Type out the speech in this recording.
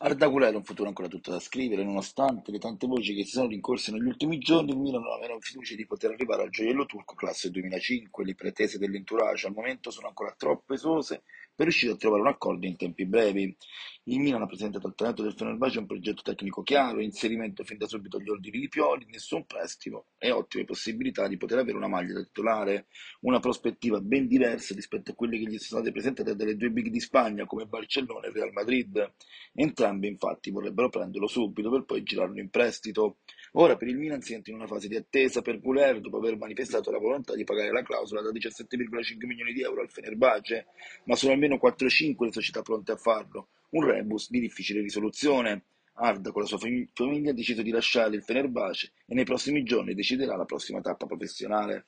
Arda ha un futuro ancora tutto da scrivere, nonostante le tante voci che si sono rincorse negli ultimi giorni, il Milan non aveva fiducia di poter arrivare al gioiello turco classe 2005, le pretese dell'entourage al momento sono ancora troppo esose per riuscire a trovare un accordo in tempi brevi. Il Milan ha presentato al talento del Fenerbahce un progetto tecnico chiaro, inserimento fin da subito agli ordini di Pioli, nessun prestito e ottime possibilità di poter avere una maglia da titolare, una prospettiva ben diversa rispetto a quelle che gli sono state presentate dalle due big di Spagna come Barcellona e Real Madrid. Entrambi infatti vorrebbero prenderlo subito per poi girarlo in prestito. Ora per il Milan si entra in una fase di attesa per Guler dopo aver manifestato la volontà di pagare la clausola da 17,5 milioni di euro al Fenerbahce, ma sono almeno 4-5 le società pronte a farlo, un rebus di difficile risoluzione. Arda con la sua famiglia ha deciso di lasciare il Fenerbahce e nei prossimi giorni deciderà la prossima tappa professionale.